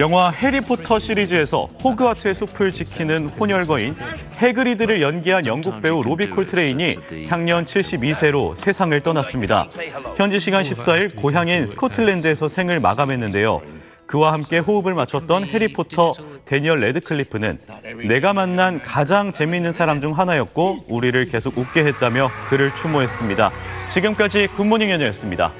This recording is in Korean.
영화 해리포터 시리즈에서 호그와트의 숲을 지키는 혼혈거인 해그리드를 연기한 영국 배우 로비 콜트레인이 향년 72세로 세상을 떠났습니다. 현지 시간 14일 고향인 스코틀랜드에서 생을 마감했는데요. 그와 함께 호흡을 맞췄던 해리포터 대니얼 래드클리프는 내가 만난 가장 재미있는 사람 중 하나였고 우리를 계속 웃게 했다며 그를 추모했습니다. 지금까지 굿모닝 연예였습니다.